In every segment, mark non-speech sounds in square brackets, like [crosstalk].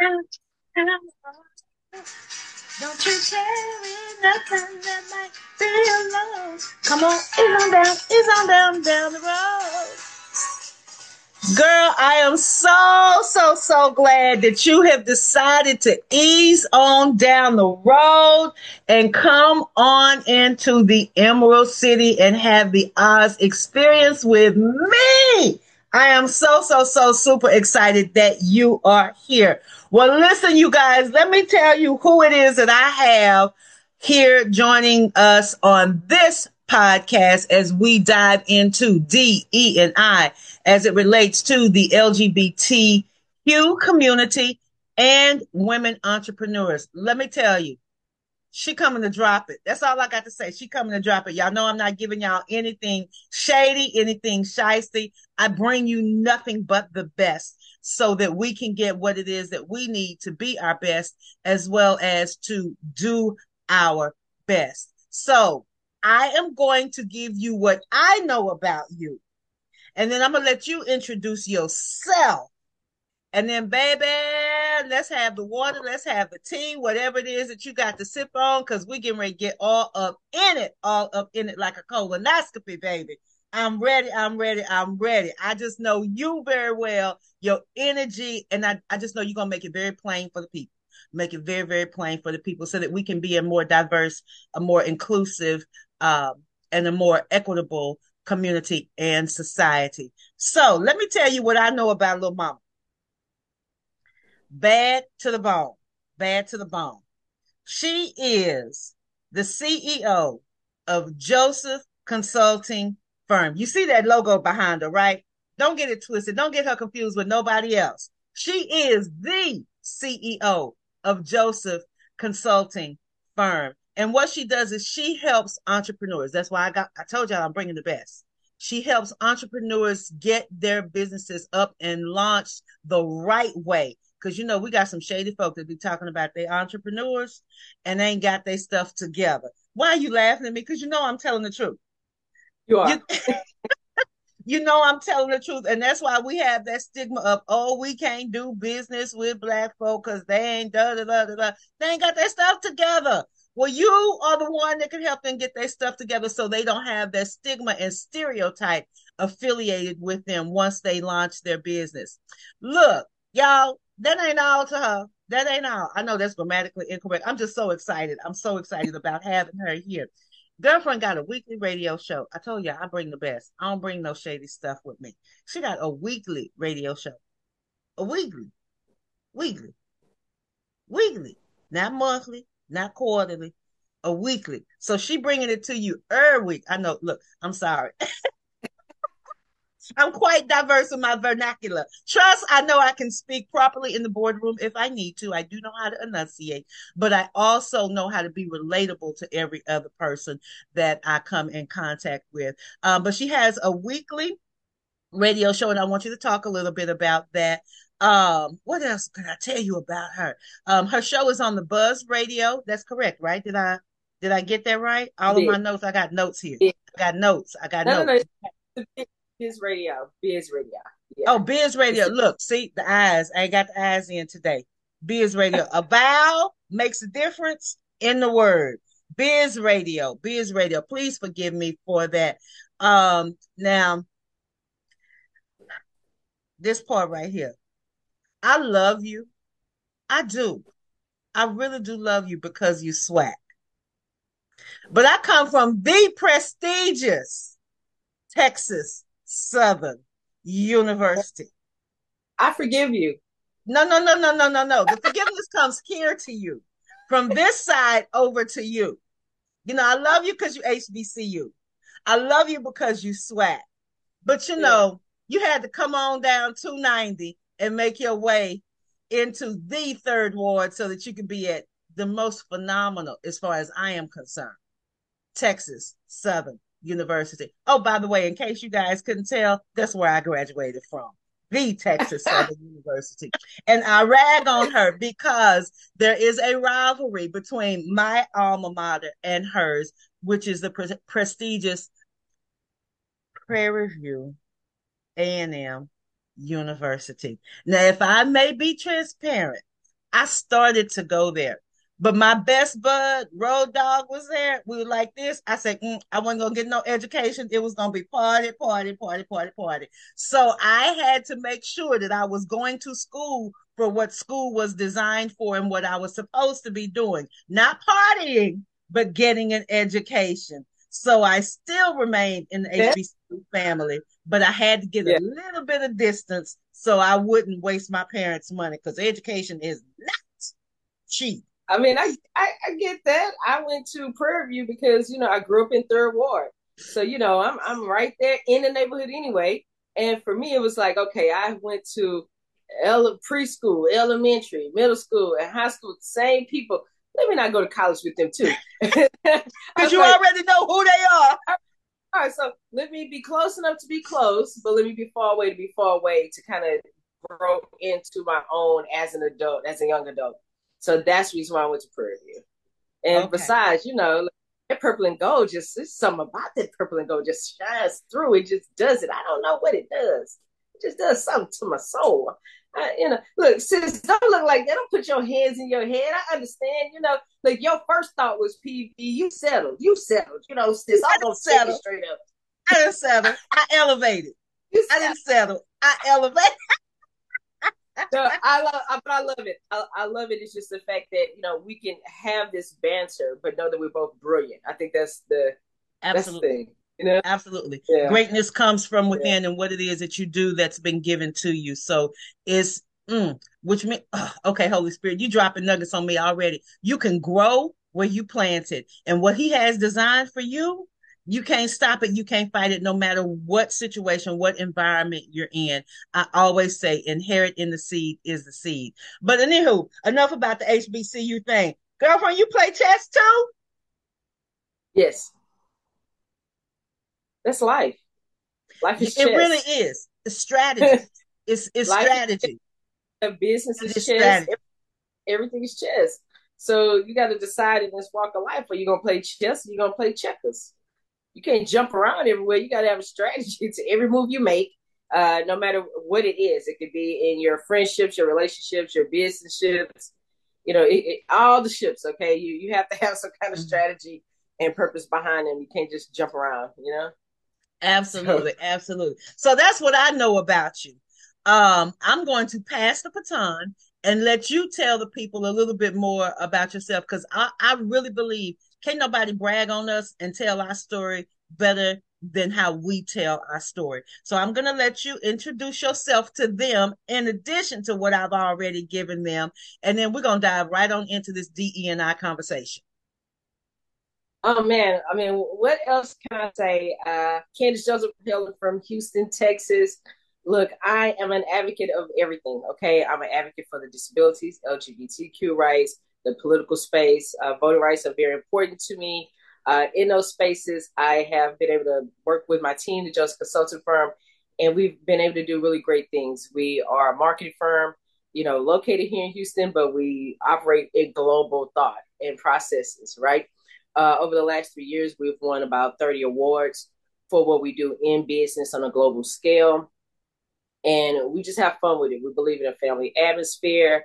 Don't you tell me nothing that might be alone. Come on, it's on down, it's on down, down the road. Girl, I am so, so, so glad that you have decided to ease on down the road and come on into the Emerald City and have the Oz experience with me. I am so, so, so super excited that you are here. Well, listen, you guys, let me tell you who it is that I have here joining us on this podcast as we dive into D, E, and I as it relates to the LGBTQ community and women entrepreneurs. Let me tell you, she coming to drop it. That's all I got to say. She coming to drop it. Y'all know I'm not giving y'all anything shady, anything shisty. I bring you nothing but the best so that we can get what it is that we need to be our best as well as to do our best. So I am going to give you what I know about you. And then I'm going to let you introduce yourself. And then, baby, let's have the water, let's have the tea, whatever it is that you got to sip on, because we're getting ready to get all up in it, all up in it like a colonoscopy, baby. I'm ready, I'm ready, I'm ready. I just know you very well, your energy, and I, I just know you're going to make it very plain for the people. Make it very, very plain for the people so that we can be a more diverse, a more inclusive, um, and a more equitable community and society. So let me tell you what I know about little mama. Bad to the bone, bad to the bone. She is the CEO of Joseph Consulting Firm. You see that logo behind her, right? Don't get it twisted. Don't get her confused with nobody else. She is the CEO of Joseph Consulting Firm. And what she does is she helps entrepreneurs. That's why I got, I told y'all I'm bringing the best. She helps entrepreneurs get their businesses up and launched the right way. Cause you know, we got some shady folk that be talking about their entrepreneurs and they ain't got their stuff together. Why are you laughing at me? Cause you know I'm telling the truth. You are. You, [laughs] you know I'm telling the truth. And that's why we have that stigma of, oh, we can't do business with black folk because they ain't da da da da. They ain't got their stuff together. Well, you are the one that can help them get their stuff together so they don't have that stigma and stereotype affiliated with them once they launch their business. Look, y'all, that ain't all to her. That ain't all. I know that's grammatically incorrect. I'm just so excited. I'm so excited about having her here. Girlfriend got a weekly radio show. I told you I bring the best. I don't bring no shady stuff with me. She got a weekly radio show. A weekly. Weekly. Weekly. Not monthly, not quarterly, a weekly. So she bringing it to you every week. I know. Look, I'm sorry. [laughs] I'm quite diverse in my vernacular. Trust, I know I can speak properly in the boardroom if I need to. I do know how to enunciate, but I also know how to be relatable to every other person that I come in contact with. Um, but she has a weekly radio show, and I want you to talk a little bit about that. Um, what else can I tell you about her? Um, her show is on the Buzz Radio. That's correct, right? Did I did I get that right? All of my notes. I got notes here. I got notes. I got no, notes. No, no. Biz Radio. Biz Radio. Yeah. Oh, Biz Radio. Look, see the eyes. I ain't got the eyes in today. Biz Radio. a vowel makes a difference in the word. Biz Radio. Biz Radio. Please forgive me for that. Um, now, this part right here. I love you. I do. I really do love you because you swag. But I come from the prestigious Texas Southern University. I forgive you. No, no, no, no, no, no, no. The forgiveness comes here to you. From this side over to you. You know, I love you because you HBCU. I love you because you swag. But you know, yeah. you had to come on down 290 and make your way into the third ward so that you can be at the most phenomenal, as far as I am concerned, Texas Southern University. Oh, by the way, in case you guys couldn't tell, that's where I graduated from. The Texas [laughs] Southern University. And I rag on her because there is a rivalry between my alma mater and hers, which is the pre- prestigious Prairie View A&M University. Now, if I may be transparent, I started to go there. But my best bud, Road Dog, was there. We were like this. I said, mm, I wasn't gonna get no education. It was gonna be party, party, party, party, party. So I had to make sure that I was going to school for what school was designed for and what I was supposed to be doing. Not partying, but getting an education. So I still remained in the HBCU family, but I had to get yeah. a little bit of distance so I wouldn't waste my parents' money because education is not cheap. I mean, I, I, I get that. I went to Prairie View because you know I grew up in Third Ward, so you know I'm I'm right there in the neighborhood anyway. And for me, it was like, okay, I went to ele- preschool, elementary, middle school, and high school with the same people. Let me not go to college with them too, [laughs] because you like, already know who they are. All right, so let me be close enough to be close, but let me be far away to be far away to kind of grow into my own as an adult, as a young adult. So that's the reason why I went to Prairie View. And okay. besides, you know, that purple and gold just there's something about that purple and gold just shines through. It just does it. I don't know what it does. It just does something to my soul. I, you know, look, sis, don't look like that. Don't put your hands in your head. I understand. You know, like your first thought was PV. You settled. You settled. You know, sis. I'm gonna settle straight up. I didn't settle. I elevated. I didn't settle. I elevated. [laughs] so I love, but I love it. I, I, love it. It's just the fact that you know we can have this banter, but know that we're both brilliant. I think that's the absolutely. That's the thing, you know? Absolutely. Yeah. Greatness comes from within yeah. and what it is that you do that's been given to you. So it's mm, which means okay, Holy Spirit, you dropping nuggets on me already. You can grow where you planted, and what He has designed for you you can't stop it. You can't fight it no matter what situation, what environment you're in. I always say inherit in the seed is the seed. But anywho, enough about the HBCU thing. Girlfriend, you play chess too? Yes. That's life. Life is It really is. It's strategy. [laughs] it's it's life strategy. A business is chess. Strategy. Everything is chess. So you got to decide in this walk of life: are you gonna play chess? Or you gonna play checkers? You can't jump around everywhere. You got to have a strategy [laughs] to every move you make, uh, no matter what it is. It could be in your friendships, your relationships, your business ships, you know, it, it, all the ships. Okay, you you have to [laughs] have some kind of mm-hmm. strategy and purpose behind them. You can't just jump around. You know. Absolutely, so. absolutely. So that's what I know about you. Um, I'm going to pass the baton and let you tell the people a little bit more about yourself because I, I really believe can't nobody brag on us and tell our story better than how we tell our story. So I'm going to let you introduce yourself to them in addition to what I've already given them. And then we're going to dive right on into this DE&I conversation. Oh man, I mean, what else can I say? Uh, Candace Joseph Hill from Houston, Texas. Look, I am an advocate of everything. Okay, I'm an advocate for the disabilities, LGBTQ rights, the political space. Uh, voting rights are very important to me. Uh, in those spaces, I have been able to work with my team, the Joseph Consulting Firm, and we've been able to do really great things. We are a marketing firm, you know, located here in Houston, but we operate in global thought and processes, right? Uh, over the last three years, we've won about 30 awards for what we do in business on a global scale. And we just have fun with it. We believe in a family atmosphere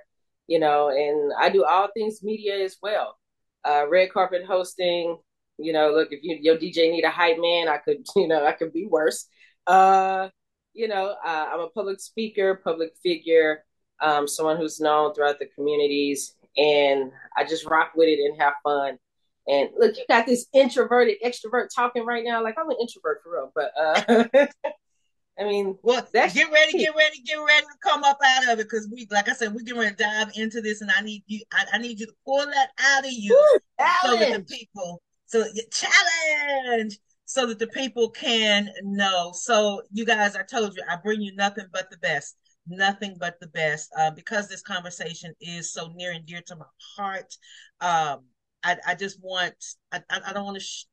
you know, and I do all things media as well. Uh, red carpet hosting, you know, look, if you, your DJ need a hype man, I could, [laughs] you know, I could be worse. Uh, you know, uh, I'm a public speaker, public figure, um, someone who's known throughout the communities, and I just rock with it and have fun. And look, you got this introverted extrovert talking right now. Like I'm an introvert for real, but uh, [laughs] I mean, well, that's get ready, get ready, get ready to come up out of it because we, like I said, we're going to dive into this, and I need you, I, I need you to pull that out of you so that the people, so challenge, so that the people can know. So, you guys, I told you, I bring you nothing but the best, nothing but the best, uh, because this conversation is so near and dear to my heart. Um, I, I just want, I, I, don't want to, sh-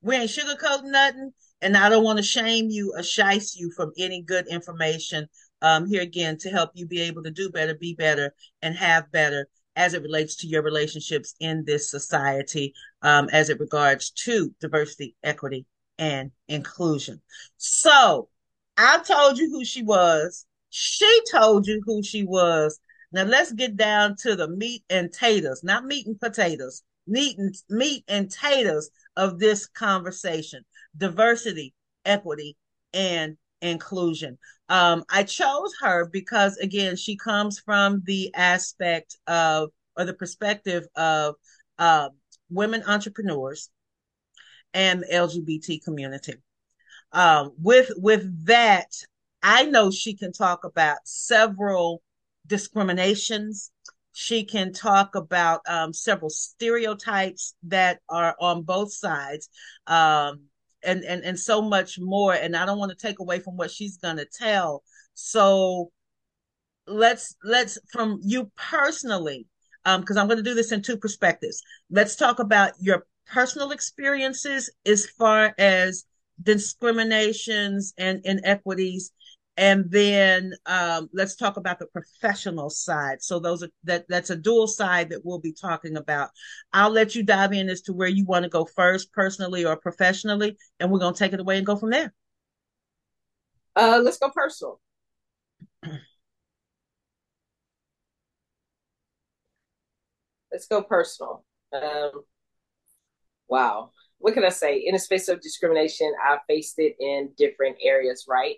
we ain't sugarcoating nothing and I don't want to shame you or shice you from any good information um, here again to help you be able to do better, be better, and have better as it relates to your relationships in this society, um, as it regards to diversity, equity, and inclusion. So I told you who she was. She told you who she was. Now let's get down to the meat and taters, not meat and potatoes, meat and meat and taters of this conversation. Diversity, equity, and inclusion. Um, I chose her because again, she comes from the aspect of or the perspective of uh, women entrepreneurs and the LGBT community. Um, with with that, I know she can talk about several discriminations. She can talk about um, several stereotypes that are on both sides, um, and and and so much more. And I don't want to take away from what she's going to tell. So let's let's from you personally, because um, I'm going to do this in two perspectives. Let's talk about your personal experiences as far as discriminations and inequities and then um, let's talk about the professional side. So those are that that's a dual side that we'll be talking about. I'll let you dive in as to where you want to go first personally or professionally and we're going to take it away and go from there. Uh let's go personal. [clears throat] Let's go personal. Um wow. What can i say? In a space of discrimination i faced it in different areas right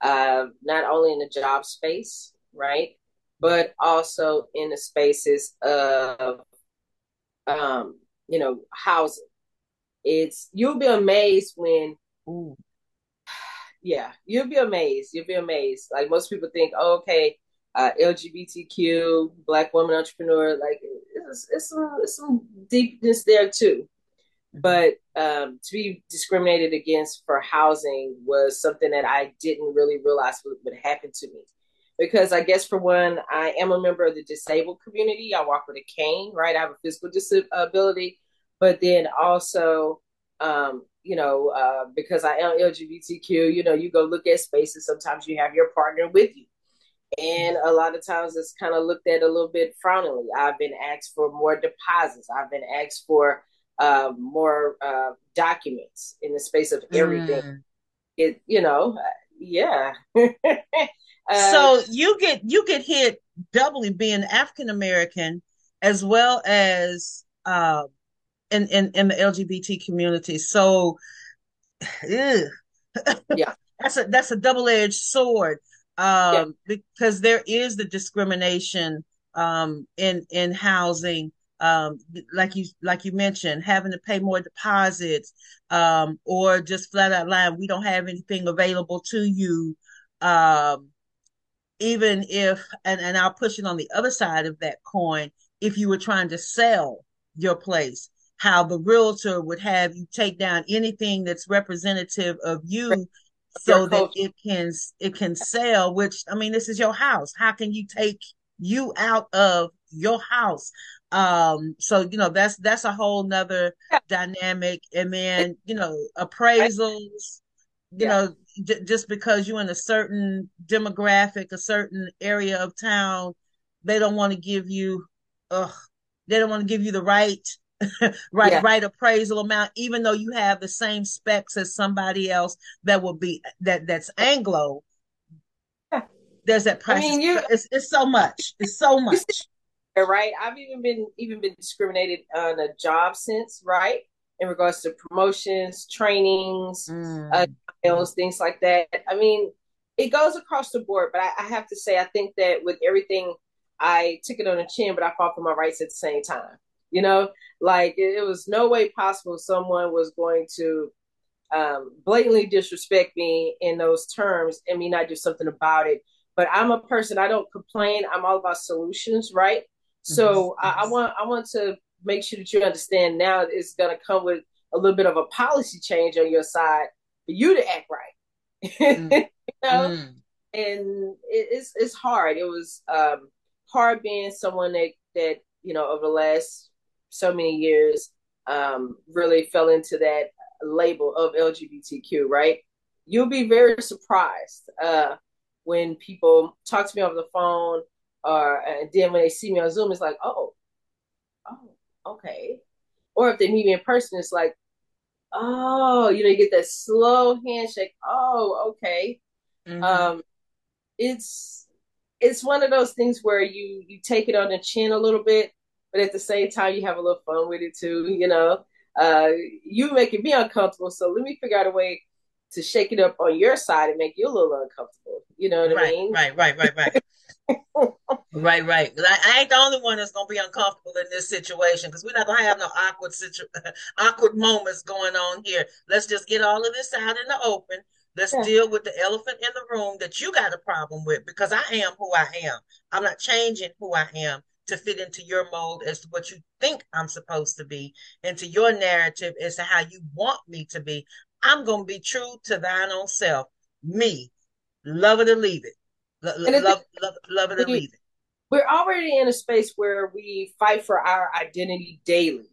uh, not only in the job space, right, but also in the spaces of, um, you know, housing. It's you'll be amazed when, Ooh. [sighs] yeah, you'll be amazed. You'll be amazed. Like most people think, oh, okay, uh, LGBTQ, Black woman entrepreneur, like it's, it's some it's some deepness there too but um, to be discriminated against for housing was something that I didn't really realize would, would happen to me. Because I guess for one, I am a member of the disabled community. I walk with a cane, right? I have a physical disability, but then also, um, you know, uh, because I am LGBTQ, you know, you go look at spaces. Sometimes you have your partner with you. And a lot of times it's kind of looked at a little bit frowningly. I've been asked for more deposits. I've been asked for uh, more uh, documents in the space of everything. Mm. It, you know, yeah. [laughs] uh, so you get you get hit doubly being African American as well as uh, in, in in the LGBT community. So, yeah, [laughs] that's a that's a double edged sword um, yeah. because there is the discrimination um, in in housing um, like you like you mentioned, having to pay more deposits, um, or just flat out line, we don't have anything available to you. Um, even if, and, and I'll push it on the other side of that coin, if you were trying to sell your place, how the realtor would have you take down anything that's representative of you so that it can it can sell which i mean this is your house how can you take you out of your house um, so you know that's that's a whole nother yeah. dynamic. And then you know appraisals, you yeah. know, j- just because you're in a certain demographic, a certain area of town, they don't want to give you, ugh, they don't want to give you the right. [laughs] right yeah. right appraisal amount even though you have the same specs as somebody else that will be that that's anglo there's that price I mean, you, it's, it's so much it's so much right? I've even been even been discriminated on a job sense, right? In regards to promotions, trainings, mm. uh, things like that. I mean, it goes across the board, but I, I, have to say, I think that with everything, I took it on the chin, but I fought for my rights at the same time. You know, like it, it was no way possible someone was going to um, blatantly disrespect me in those terms and me not do something about it. But I'm a person, I don't complain. I'm all about solutions, right? So mm-hmm. I, I, want I want to make sure that you understand now it's going to come with a little bit of a policy change on your side for you to act right. Mm. [laughs] you know, mm. and it, it's it's hard. It was um, hard being someone that that you know over the last so many years um, really fell into that label of LGBTQ. Right? You'll be very surprised uh, when people talk to me over the phone or and then when they see me on Zoom, it's like, oh, oh, okay. Or if they meet me in person, it's like, oh, you know, you get that slow handshake. Oh, okay. Mm-hmm. Um, it's it's one of those things where you you take it on the chin a little bit, but at the same time you have a little fun with it too. You know, uh, you making me uncomfortable, so let me figure out a way to shake it up on your side and make you a little uncomfortable. You know what right, I mean? Right, right, right, right. [laughs] right, right. I, I, ain't the only one that's gonna be uncomfortable in this situation because we're not gonna have no awkward situ- [laughs] awkward moments going on here. Let's just get all of this out in the open. Let's yeah. deal with the elephant in the room that you got a problem with because I am who I am. I'm not changing who I am to fit into your mold as to what you think I'm supposed to be, into your narrative as to how you want me to be. I'm going to be true to thine own self. Me. Love it or leave it. Love, love, love it or leave it. We're already in a space where we fight for our identity daily,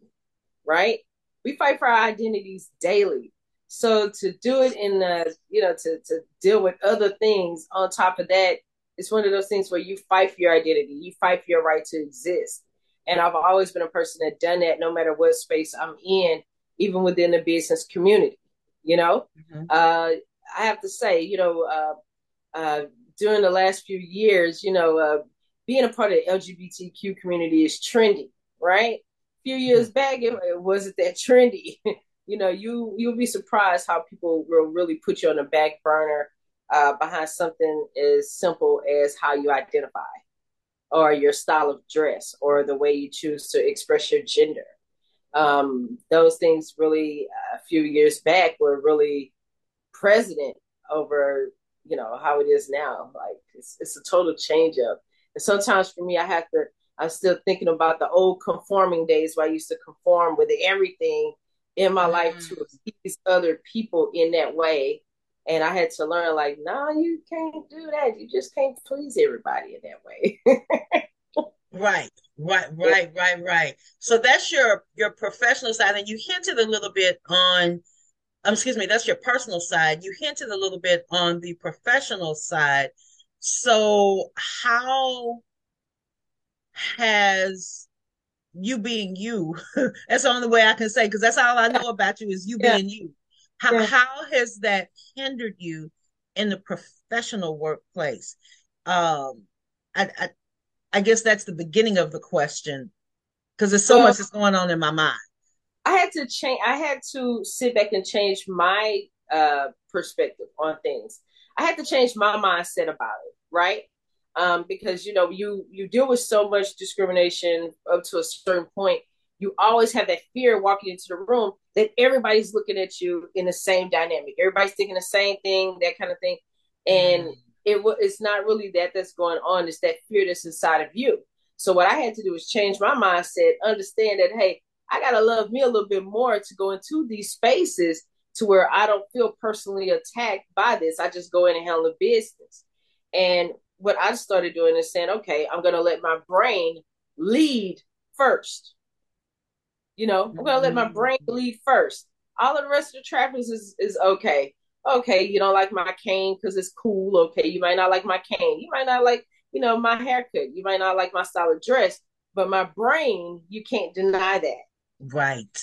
right? We fight for our identities daily. So to do it in the, you know, to, to deal with other things on top of that, it's one of those things where you fight for your identity, you fight for your right to exist. And I've always been a person that done that no matter what space I'm in, even within the business community. You know, mm-hmm. uh, I have to say, you know, uh, uh, during the last few years, you know, uh, being a part of the LGBTQ community is trendy, right? A few years mm-hmm. back, it, it wasn't that [laughs] trendy. you know, you you'll be surprised how people will really put you on the back burner uh, behind something as simple as how you identify, or your style of dress, or the way you choose to express your gender um, those things really a few years back were really president over you know how it is now. Like it's, it's a total change up. And sometimes for me i have to i'm still thinking about the old conforming days where i used to conform with everything in my mm. life to these other people in that way. And i had to learn like no you can't do that. You just can't please everybody in that way. Right, right, [laughs] right, right, right. So that's your your professional side, and you hinted a little bit on. Um, excuse me, that's your personal side. You hinted a little bit on the professional side. So how has you being you? [laughs] that's the only way I can say because that's all I know about you is you yeah. being you. How yeah. how has that hindered you in the professional workplace? Um, I, I I guess that's the beginning of the question because there's so much that's going on in my mind. I had to change. I had to sit back and change my uh, perspective on things. I had to change my mindset about it, right? Um, because you know, you you deal with so much discrimination up to a certain point. You always have that fear walking into the room that everybody's looking at you in the same dynamic. Everybody's thinking the same thing, that kind of thing, and mm it it's not really that that's going on. It's that fear that's inside of you. So what I had to do is change my mindset, understand that hey, I gotta love me a little bit more to go into these spaces to where I don't feel personally attacked by this. I just go in and handle the business. And what I started doing is saying, okay, I'm gonna let my brain lead first. You know, I'm gonna let my mm-hmm. brain lead first. All of the rest of the trappings is is okay okay, you don't like my cane because it's cool. Okay, you might not like my cane. You might not like, you know, my haircut. You might not like my style of dress. But my brain, you can't deny that. Right.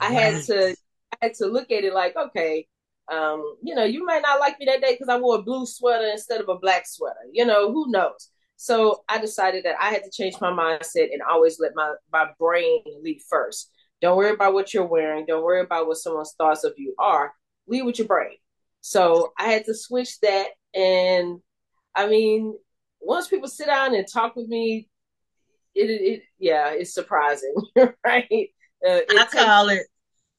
I right. had to I had to look at it like, okay, um, you know, you might not like me that day because I wore a blue sweater instead of a black sweater. You know, who knows? So I decided that I had to change my mindset and always let my, my brain lead first. Don't worry about what you're wearing. Don't worry about what someone's thoughts of you are lead with your brain. So I had to switch that. And I mean, once people sit down and talk with me, it, it yeah, it's surprising, [laughs] right? Uh, it I call it,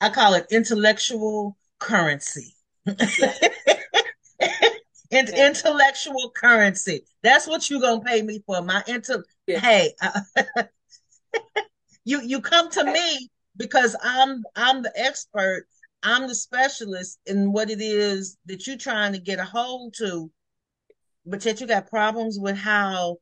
I call it intellectual currency. [laughs] In- yeah. intellectual currency. That's what you're gonna pay me for. My intel. Yeah. Hey, uh, [laughs] you you come to me because I'm I'm the expert I'm the specialist in what it is that you're trying to get a hold to, but yet you got problems with how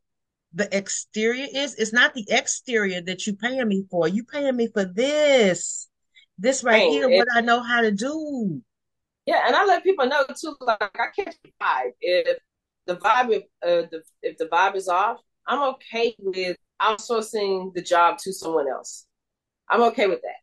the exterior is. It's not the exterior that you paying me for. You paying me for this, this right, right. here, it, what I know how to do. Yeah, and I let people know too. Like I catch the vibe. If the vibe, if uh, the if the vibe is off, I'm okay with outsourcing the job to someone else. I'm okay with that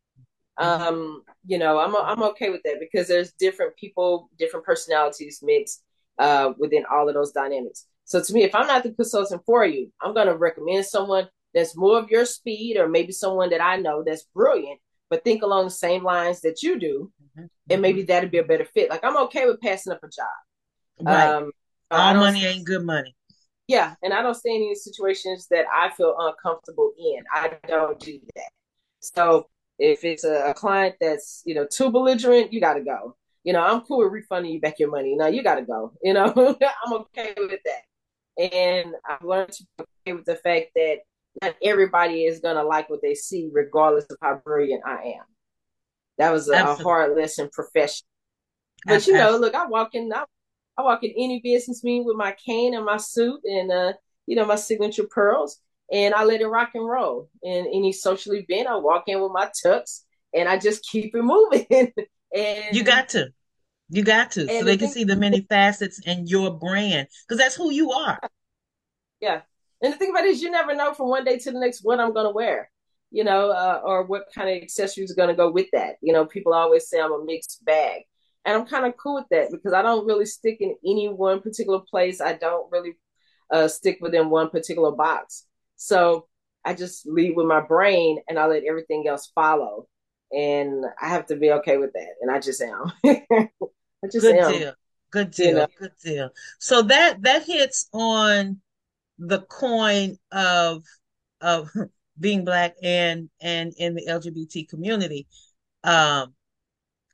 um, you know, I'm I'm okay with that because there's different people, different personalities mixed uh, within all of those dynamics. So to me, if I'm not the consultant for you, I'm going to recommend someone that's more of your speed, or maybe someone that I know that's brilliant, but think along the same lines that you do, mm-hmm. and maybe that'd be a better fit. Like I'm okay with passing up a job. Right. Um, All money ain't good money. Yeah, and I don't stay in any situations that I feel uncomfortable in. I don't do that. So if it's a, a client that's you know too belligerent, you got to go. You know, I'm cool with refunding you back your money. Now you got to go. You know, [laughs] I'm okay with that. And I've learned to be okay with the fact that not everybody is gonna like what they see, regardless of how brilliant I am. That was a, a hard lesson profession. But you know, look, I walk in, I, I walk in any business meeting with my cane and my suit and uh, you know, my signature pearls, and I let it rock and roll. In any social event, I walk in with my tux and I just keep it moving. [laughs] and you got to. You got to, so they can see the many facets in your brand, because that's who you are. Yeah, and the thing about it is, you never know from one day to the next what I'm going to wear, you know, uh, or what kind of accessories are going to go with that. You know, people always say I'm a mixed bag. And I'm kind of cool with that because I don't really stick in any one particular place. I don't really uh, stick within one particular box. So I just lead with my brain and I let everything else follow. And I have to be okay with that. And I just am. [laughs] I just Good am. Deal. Good deal. You know? Good deal. So that that hits on the coin of of [laughs] being black and and in the LGBT community. Um,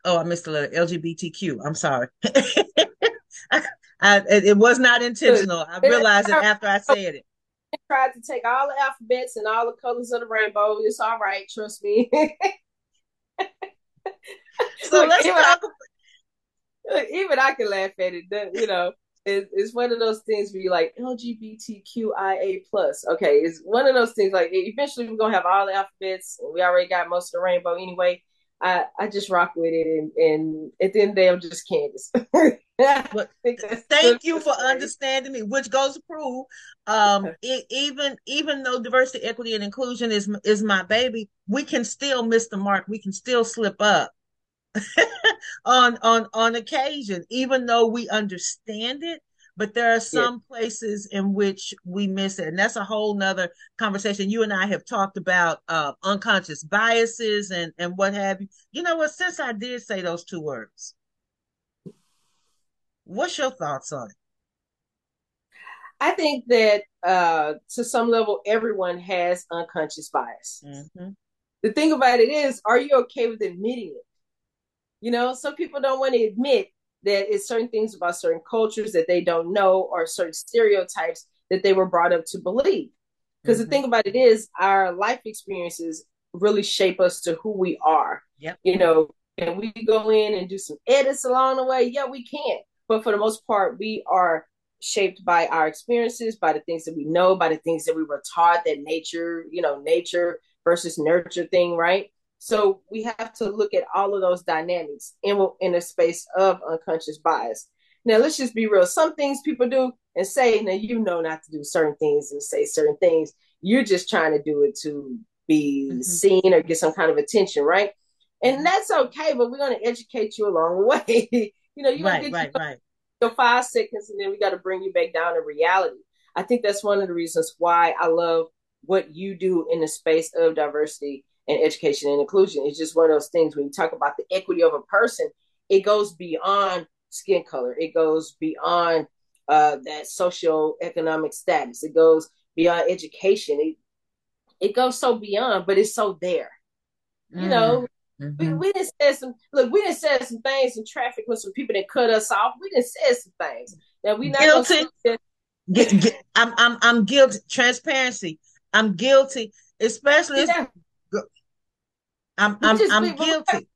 oh, I missed a little LGBTQ. I'm sorry. [laughs] I, I, it was not intentional. I realized it after I said it. I tried to take all the alphabets and all the colors of the rainbow. It's all right, trust me. [laughs] so let's talk. [laughs] Even I can laugh at it. You know, it, it's one of those things where you're like LGBTQIA plus. Okay, it's one of those things like eventually we're gonna have all the alphabets. We already got most of the rainbow anyway. I, I just rock with it, and, and at the end of the day, I'm just Candace. [laughs] but thank you for understanding me, which goes to prove, um, it, even even though diversity, equity, and inclusion is is my baby, we can still miss the mark. We can still slip up. [laughs] on on on occasion, even though we understand it. But there are some yeah. places in which we miss it, and that's a whole nother conversation. You and I have talked about uh, unconscious biases and and what have you. You know what? Since I did say those two words, what's your thoughts on it? I think that uh, to some level, everyone has unconscious bias. Mm-hmm. The thing about it is, are you okay with admitting it? You know, some people don't want to admit that it's certain things about certain cultures that they don't know or certain stereotypes that they were brought up to believe. Because mm-hmm. the thing about it is, our life experiences really shape us to who we are. Yep. You know, and we go in and do some edits along the way. Yeah, we can. But for the most part, we are shaped by our experiences, by the things that we know, by the things that we were taught that nature, you know, nature versus nurture thing, right? So we have to look at all of those dynamics in in a space of unconscious bias. Now let's just be real. Some things people do and say, now you know not to do certain things and say certain things. You're just trying to do it to be mm-hmm. seen or get some kind of attention, right? And mm-hmm. that's okay, but we're going to educate you along the [laughs] way. you know, you're right, right, right. So five seconds, and then we got to bring you back down to reality. I think that's one of the reasons why I love what you do in the space of diversity and education and inclusion. It's just one of those things when you talk about the equity of a person, it goes beyond skin color. It goes beyond uh, that social economic status. It goes beyond education. It it goes so beyond, but it's so there. Mm. You know, mm-hmm. we, we didn't say some look. We didn't say some things in traffic with some people that cut us off. We didn't say some things. that we not guilty. Get, get, I'm I'm I'm guilty. Transparency. I'm guilty, especially yeah. I'm I'm, I'm guilty.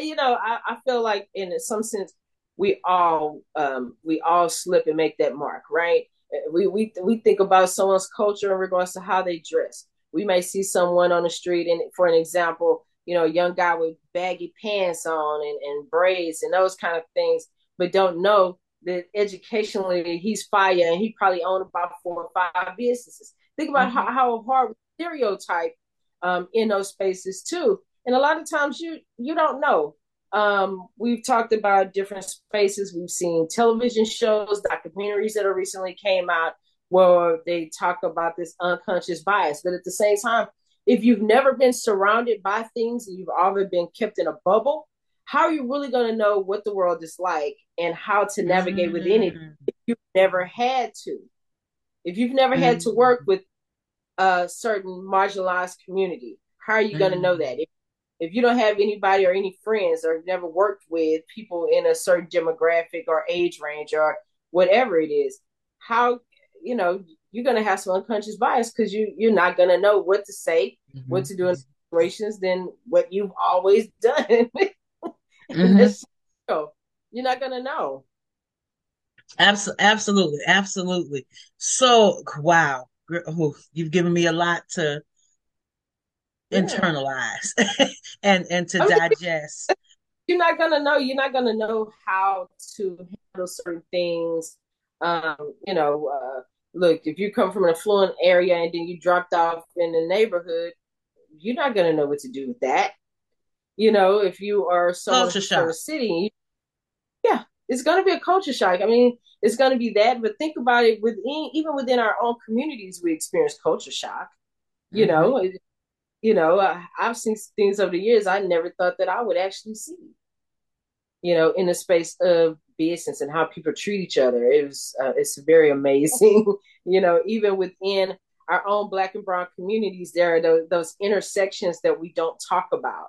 you know, I, I feel like in some sense we all um we all slip and make that mark, right? We we we think about someone's culture in regards to how they dress. We may see someone on the street, and for an example, you know, a young guy with baggy pants on and, and braids and those kind of things, but don't know that educationally he's fire and he probably owned about four or five businesses. Think about mm-hmm. how, how hard stereotype um, in those spaces too. And a lot of times you you don't know. Um, we've talked about different spaces. We've seen television shows, documentaries that are recently came out where they talk about this unconscious bias. But at the same time, if you've never been surrounded by things and you've always been kept in a bubble, how are you really going to know what the world is like and how to navigate mm-hmm. within it if you've never had to? If you've never mm-hmm. had to work mm-hmm. with a certain marginalized community, how are you mm-hmm. going to know that? If, if you don't have anybody or any friends or never worked with people in a certain demographic or age range or whatever it is, how you know you're going to have some unconscious bias because you you're not going to know what to say, mm-hmm. what to do in situations than what you've always [laughs] done. mm-hmm. so you're not going to know. Absolutely, Absolutely, absolutely. So wow, you've given me a lot to yeah. internalize [laughs] and and to digest. You're not gonna know. You're not gonna know how to handle certain things. Um, you know, uh, look, if you come from an affluent area and then you dropped off in the neighborhood, you're not gonna know what to do with that. You know, if you are someone from a city, it's gonna be a culture shock. I mean, it's gonna be that, but think about it within even within our own communities, we experience culture shock. You mm-hmm. know, you know, I, I've seen things over the years I never thought that I would actually see. You know, in the space of business and how people treat each other. It was uh, it's very amazing. [laughs] you know, even within our own Black and Brown communities, there are those, those intersections that we don't talk about.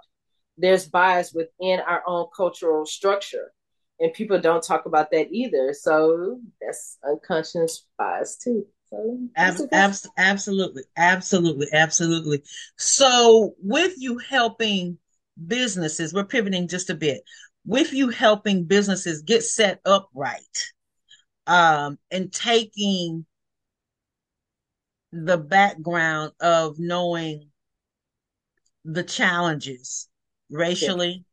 There's bias within our own cultural structure, and people don't talk about that either. So that's unconscious bias too. So ab- ab- absolutely, absolutely, absolutely. So with you helping businesses, we're pivoting just a bit with you helping businesses get set up right um, and taking the background of knowing the challenges racially,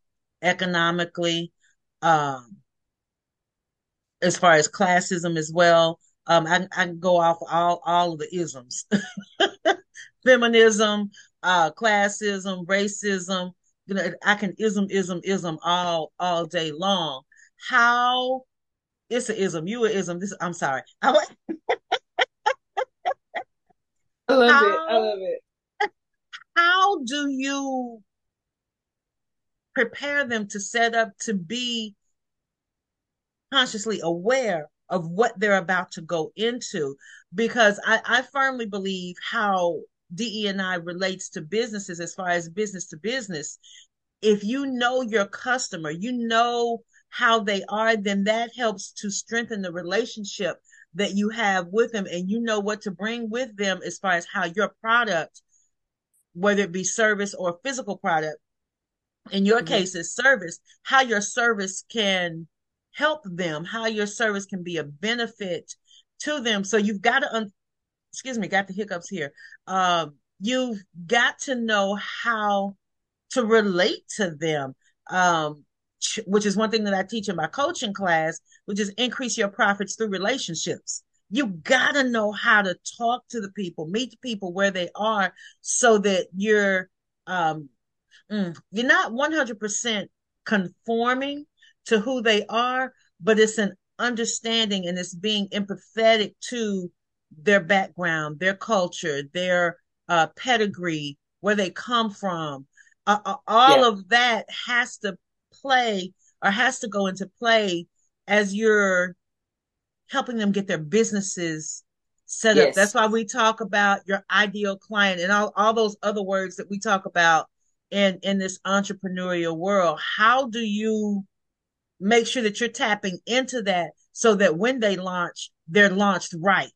yeah. economically, um, as far as classism as well. Um, I, I can go off all, all of the isms, [laughs] feminism, uh, classism, racism, you know, I can ism, ism, ism all all day long. How it's an ism, you a ism. This I'm sorry. I, [laughs] I love how, it. I love it. How do you prepare them to set up to be consciously aware of what they're about to go into? Because I, I firmly believe how DE&I relates to businesses as far as business to business. If you know your customer, you know how they are, then that helps to strengthen the relationship that you have with them and you know what to bring with them as far as how your product, whether it be service or physical product, in your mm-hmm. case is service, how your service can help them, how your service can be a benefit to them. So you've got to un- excuse me, got the hiccups here. Um, you've got to know how to relate to them. Um, which is one thing that I teach in my coaching class, which is increase your profits through relationships. You gotta know how to talk to the people, meet the people where they are so that you're, um, mm, you're not 100% conforming to who they are, but it's an understanding and it's being empathetic to their background, their culture, their uh, pedigree, where they come from. Uh, uh, all yeah. of that has to play or has to go into play as you're helping them get their businesses set yes. up. That's why we talk about your ideal client and all, all those other words that we talk about in, in this entrepreneurial world. How do you make sure that you're tapping into that so that when they launch, they're launched right?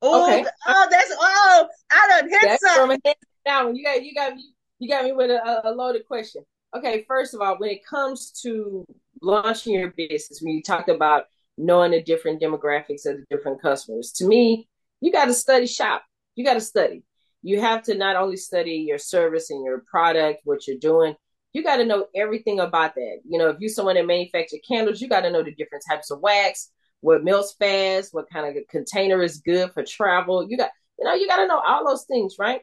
Oh, okay. oh, that's oh, I don't hit that's something. Down. You got you got you got me with a, a loaded question. Okay, first of all, when it comes to launching your business, when you talked about knowing the different demographics of the different customers, to me, you got to study shop. You got to study. You have to not only study your service and your product, what you're doing, you got to know everything about that. You know, if you're someone that manufactures candles, you got to know the different types of wax, what melts fast, what kind of container is good for travel. You got, you know, you got to know all those things, right?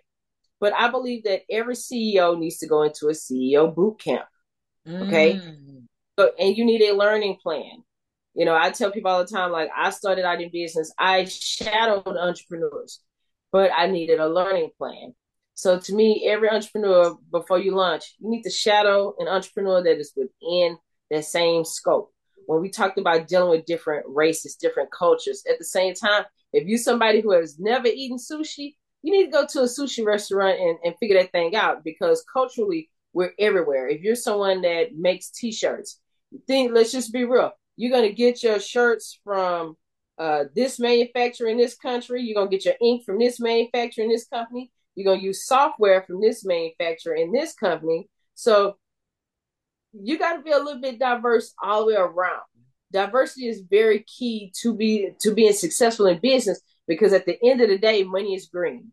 But I believe that every CEO needs to go into a CEO boot camp. Okay. Mm. So, and you need a learning plan. You know, I tell people all the time, like I started out in business, I shadowed entrepreneurs, but I needed a learning plan. So to me, every entrepreneur, before you launch, you need to shadow an entrepreneur that is within that same scope. When we talked about dealing with different races, different cultures, at the same time, if you're somebody who has never eaten sushi, you need to go to a sushi restaurant and, and figure that thing out because culturally we're everywhere. If you're someone that makes t-shirts, think let's just be real. You're gonna get your shirts from uh, this manufacturer in this country. You're gonna get your ink from this manufacturer in this company. You're gonna use software from this manufacturer in this company. So you got to be a little bit diverse all the way around. Diversity is very key to be to being successful in business because at the end of the day, money is green.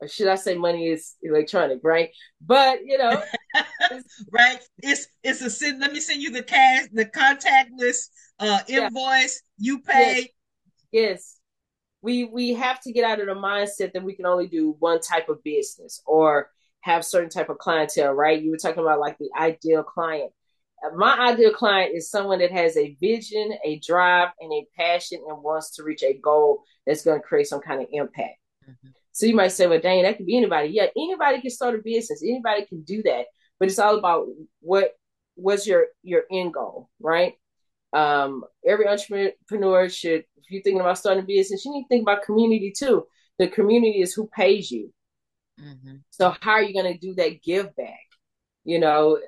Or should I say money is electronic, right? But you know, [laughs] right? It's it's a send. let me send you the cash, the contactless uh invoice. You pay. Yes. yes. We we have to get out of the mindset that we can only do one type of business or have certain type of clientele, right? You were talking about like the ideal client my ideal client is someone that has a vision, a drive, and a passion and wants to reach a goal that's going to create some kind of impact. Mm-hmm. So you might say, well, dang, that could be anybody. Yeah, anybody can start a business. Anybody can do that. But it's all about what what's your your end goal, right? Um, every entrepreneur should, if you're thinking about starting a business, you need to think about community too. The community is who pays you. Mm-hmm. So how are you going to do that give back? You know,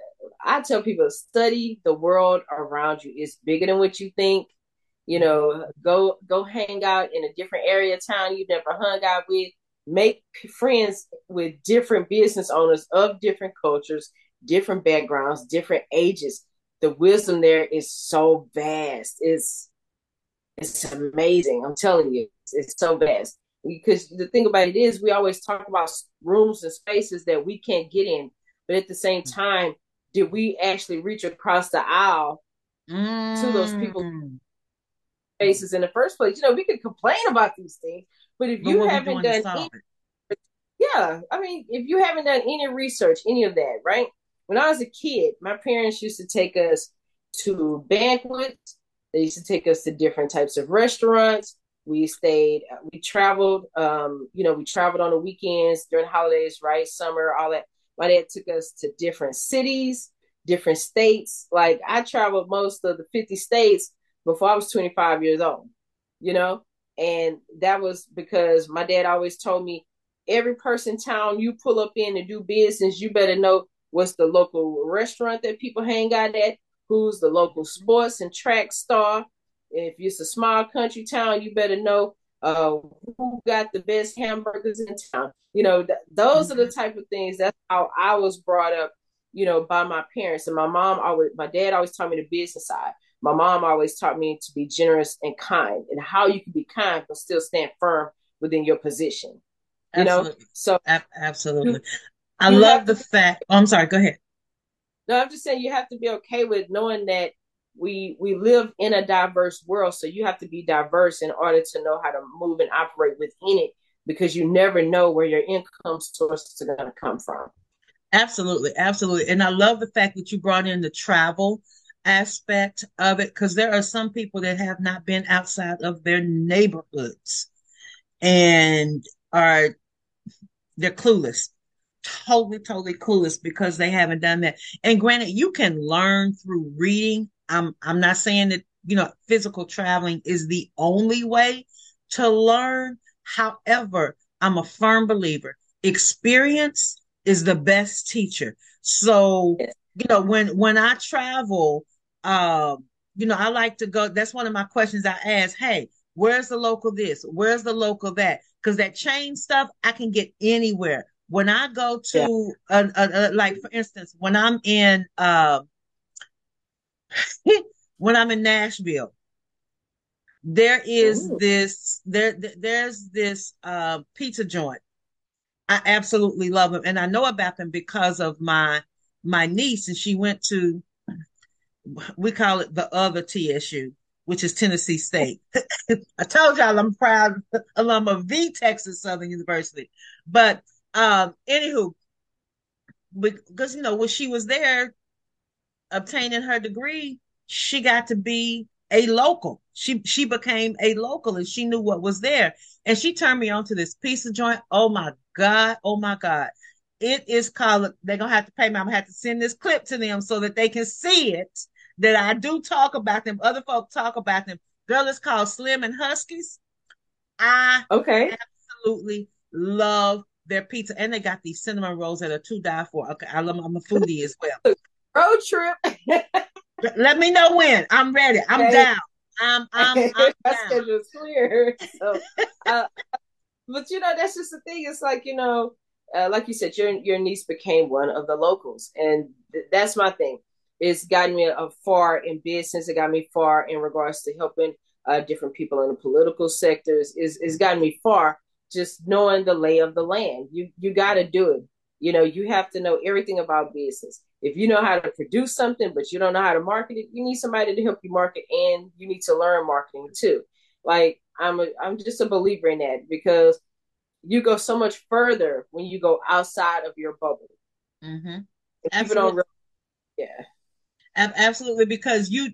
I tell people study the world around you. It's bigger than what you think. You know, go go hang out in a different area of town you've never hung out with. Make friends with different business owners of different cultures, different backgrounds, different ages. The wisdom there is so vast. It's it's amazing. I'm telling you, it's, it's so vast. Because the thing about it is, we always talk about rooms and spaces that we can't get in, but at the same time, did we actually reach across the aisle mm. to those people mm. faces in the first place? You know, we could complain about these things, but if but you haven't done any, yeah, I mean, if you haven't done any research, any of that, right? When I was a kid, my parents used to take us to banquets. They used to take us to different types of restaurants. We stayed, we traveled, um, you know, we traveled on the weekends during holidays, right? Summer, all that. My dad took us to different cities, different states. Like I traveled most of the 50 states before I was 25 years old, you know? And that was because my dad always told me every person town you pull up in and do business, you better know what's the local restaurant that people hang out at, who's the local sports and track star. If it's a small country town, you better know uh, who got the best hamburgers in town. You know, th- those mm-hmm. are the type of things. That's how I was brought up. You know, by my parents and my mom always. My dad always taught me the business side. My mom always taught me to be generous and kind, and how you can be kind but still stand firm within your position. You absolutely. know, so A- absolutely. You, I love the fact. Oh, I'm sorry. Go ahead. No, I'm just saying you have to be okay with knowing that we we live in a diverse world so you have to be diverse in order to know how to move and operate within it because you never know where your income sources are going to come from absolutely absolutely and i love the fact that you brought in the travel aspect of it because there are some people that have not been outside of their neighborhoods and are they're clueless totally totally clueless because they haven't done that and granted you can learn through reading I'm I'm not saying that you know physical traveling is the only way to learn. However, I'm a firm believer experience is the best teacher. So, you know, when when I travel, um, you know, I like to go. That's one of my questions I ask. Hey, where's the local this? Where's the local that? Because that chain stuff, I can get anywhere. When I go to, yeah. a, a, a, like for instance, when I'm in uh, [laughs] when I'm in Nashville, there is Ooh. this there there's this uh, pizza joint. I absolutely love them, and I know about them because of my my niece, and she went to we call it the other TSU, which is Tennessee State. [laughs] I told y'all I'm proud [laughs] alum of the Texas Southern University, but um, anywho, because you know when she was there obtaining her degree, she got to be a local. She she became a local and she knew what was there. And she turned me on to this pizza joint. Oh my God. Oh my God. It is called, they're gonna have to pay me. I'm gonna have to send this clip to them so that they can see it. That I do talk about them. Other folk talk about them. Girl, it's called Slim and Husky's. I okay absolutely love their pizza. And they got these cinnamon rolls that are to die for. Okay, I love I'm a foodie as well. [laughs] Road trip. [laughs] Let me know when. I'm ready. I'm okay. down. I'm I'm, [laughs] I'm My schedule's clear. So uh, but you know, that's just the thing. It's like, you know, uh, like you said, your your niece became one of the locals. And th- that's my thing. It's gotten me a far in business. It got me far in regards to helping uh, different people in the political sectors. Is it's gotten me far just knowing the lay of the land. You you got to do it. You know, you have to know everything about business. If you know how to produce something, but you don't know how to market it, you need somebody to help you market, and you need to learn marketing too. Like I'm a, I'm just a believer in that because you go so much further when you go outside of your bubble. Mm-hmm. People yeah, absolutely. Because you,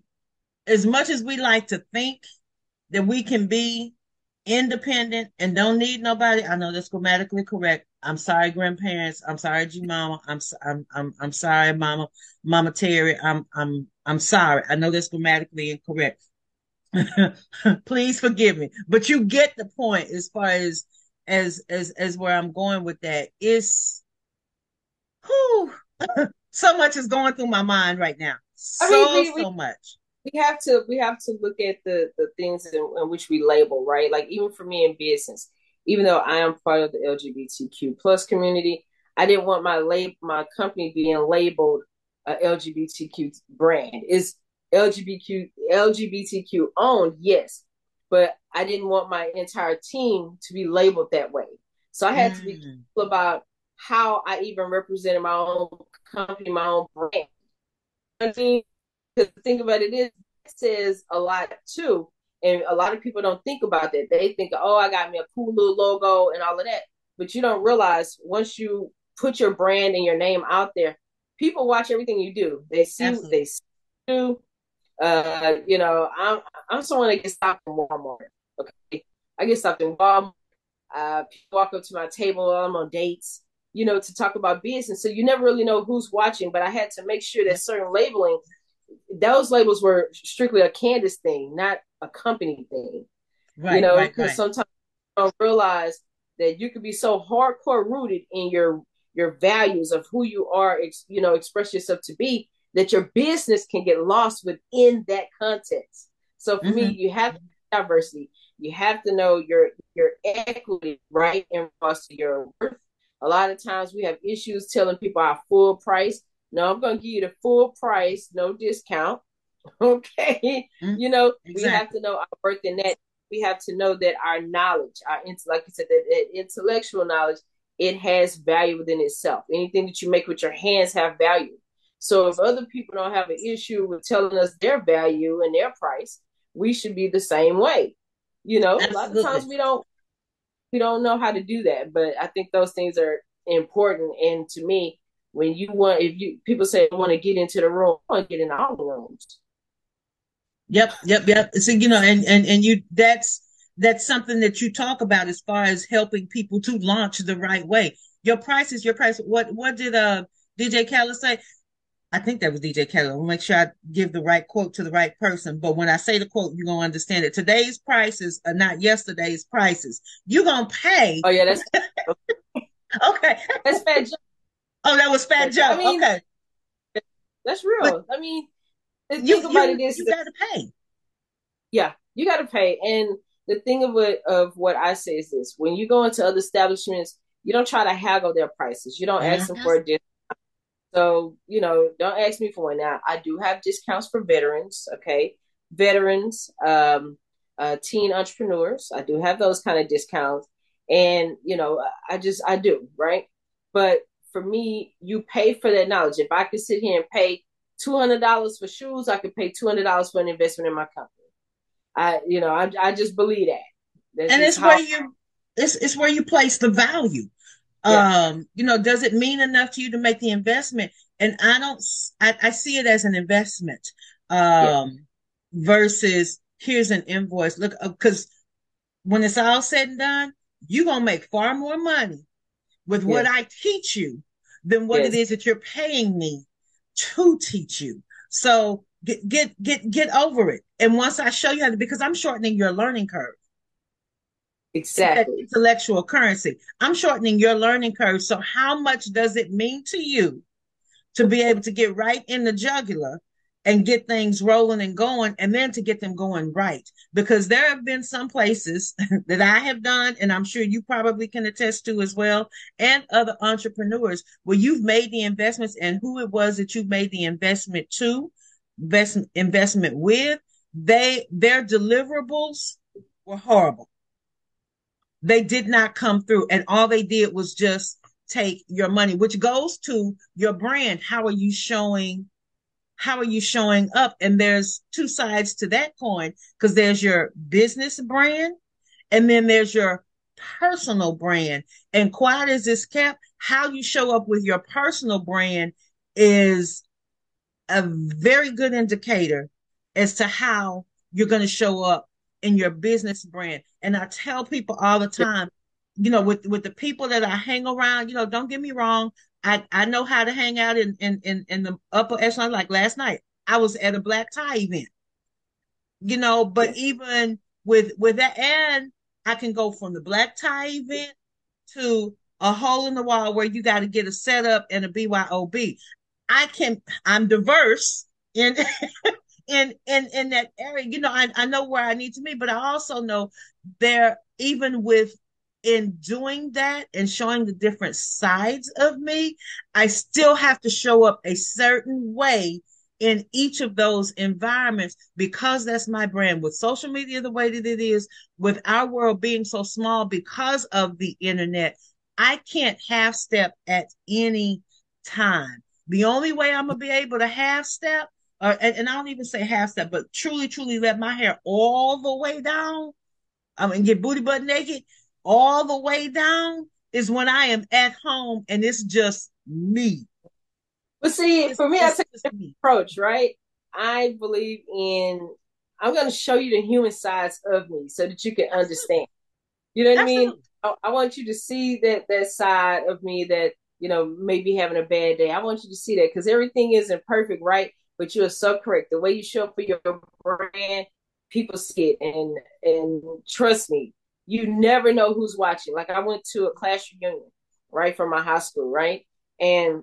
as much as we like to think that we can be independent and don't need nobody. I know that's grammatically correct. I'm sorry, grandparents. I'm sorry, G mama. I'm I'm I'm I'm sorry, mama, mama Terry. I'm I'm I'm sorry. I know that's grammatically incorrect. [laughs] Please forgive me. But you get the point as far as as as as where I'm going with that. It's whew, [laughs] so much is going through my mind right now. So I mean, we, so much we have to we have to look at the the things in, in, which we label right like even for me in business even though i am part of the lgbtq plus community i didn't want my label my company being labeled a lgbtq brand is lgbtq lgbtq owned yes but i didn't want my entire team to be labeled that way so i had mm. to be mm. careful about how i even represented my own company my own brand because the thing about it is, it says a lot too. And a lot of people don't think about that. They think, oh, I got me a cool little logo and all of that. But you don't realize once you put your brand and your name out there, people watch everything you do. They see Absolutely. they see you. Uh, you know, I'm I'm someone that gets stopped in Walmart. Okay, I get stopped in Walmart. Uh, people walk up to my table. I'm on dates, you know, to talk about business. So you never really know who's watching. But I had to make sure that certain labeling those labels were strictly a Candace thing, not a company thing. Right, you know, because right, right. sometimes you don't realize that you could be so hardcore rooted in your your values of who you are, ex, you know, express yourself to be, that your business can get lost within that context. So for mm-hmm. me, you have diversity. You have to know your your equity, right, in regards to your worth. A lot of times we have issues telling people our full price no, I'm going to give you the full price, no discount. [laughs] Okay. Mm-hmm. You know, exactly. we have to know our worth in that. We have to know that our knowledge, our like you said, that, that intellectual knowledge, it has value within itself. Anything that you make with your hands have value. So if other people don't have an issue with telling us their value and their price, we should be the same way. You know, Absolutely. a lot of times we don't we don't know how to do that, but I think those things are important. And to me, when you want if you people say want to get into the room, I want to get in all the rooms. Yep, yep, yep. So you know, and and and you that's that's something that you talk about as far as helping people to launch the right way. Your price is your price. What what did uh DJ Khaled say? I think that was DJ Khaled. I'll make sure I give the right quote to the right person. But when I say the quote, you're gonna understand it. Today's prices are not yesterday's prices. You're gonna pay. Oh yeah, that's [laughs] okay. That's Fat Oh, that was Fat Joe. I mean, okay, that's real. But I mean, you, think about you, it is you got to pay. Yeah, you got to pay. And the thing of what of what I say is this: when you go into other establishments, you don't try to haggle their prices. You don't mm-hmm. ask them for a discount. So you know, don't ask me for one. Now, I do have discounts for veterans. Okay, veterans, um, uh, teen entrepreneurs. I do have those kind of discounts, and you know, I just I do right. But for me, you pay for that knowledge. If I could sit here and pay two hundred dollars for shoes, I could pay two hundred dollars for an investment in my company. I, you know, I, I just believe that. That's and it's where you, it's, it's where you place the value. Yeah. Um, you know, does it mean enough to you to make the investment? and I don't, I, I see it as an investment, um, yeah. versus here's an invoice. Look, because uh, when it's all said and done, you're going to make far more money with what I teach you than what yes. it is that you're paying me to teach you. So get, get, get, get over it. And once I show you how to, because I'm shortening your learning curve. Exactly. Intellectual currency. I'm shortening your learning curve. So how much does it mean to you to be able to get right in the jugular and get things rolling and going and then to get them going right. Because there have been some places [laughs] that I have done and I'm sure you probably can attest to as well and other entrepreneurs where you've made the investments and who it was that you made the investment to invest, investment with they their deliverables were horrible. They did not come through and all they did was just take your money which goes to your brand. How are you showing how are you showing up? And there's two sides to that coin because there's your business brand and then there's your personal brand. And quiet as this kept, how you show up with your personal brand is a very good indicator as to how you're going to show up in your business brand. And I tell people all the time, you know, with, with the people that I hang around, you know, don't get me wrong. I, I know how to hang out in, in, in, in the upper echelon. Like last night, I was at a black tie event, you know, but even with, with that, and I can go from the black tie event to a hole in the wall where you got to get a setup and a BYOB. I can, I'm diverse in, [laughs] in, in, in that area. You know, I, I know where I need to be, but I also know there, even with in doing that and showing the different sides of me, I still have to show up a certain way in each of those environments because that's my brand. With social media the way that it is, with our world being so small because of the internet, I can't half step at any time. The only way I'm gonna be able to half step, or and, and I don't even say half step, but truly, truly let my hair all the way down. I'm mean, get booty butt naked all the way down is when I am at home and it's just me. But see, it's, for me, I take a different approach, right? I believe in I'm going to show you the human sides of me so that you can understand. You know what Absolutely. I mean? I, I, want you to see that that side of me that you know maybe having a bad day. I want you to see that because everything isn't perfect, right? But you are so correct. The way you show up for your brand, people see it, and and trust me, you never know who's watching. Like I went to a class reunion, right, from my high school, right? And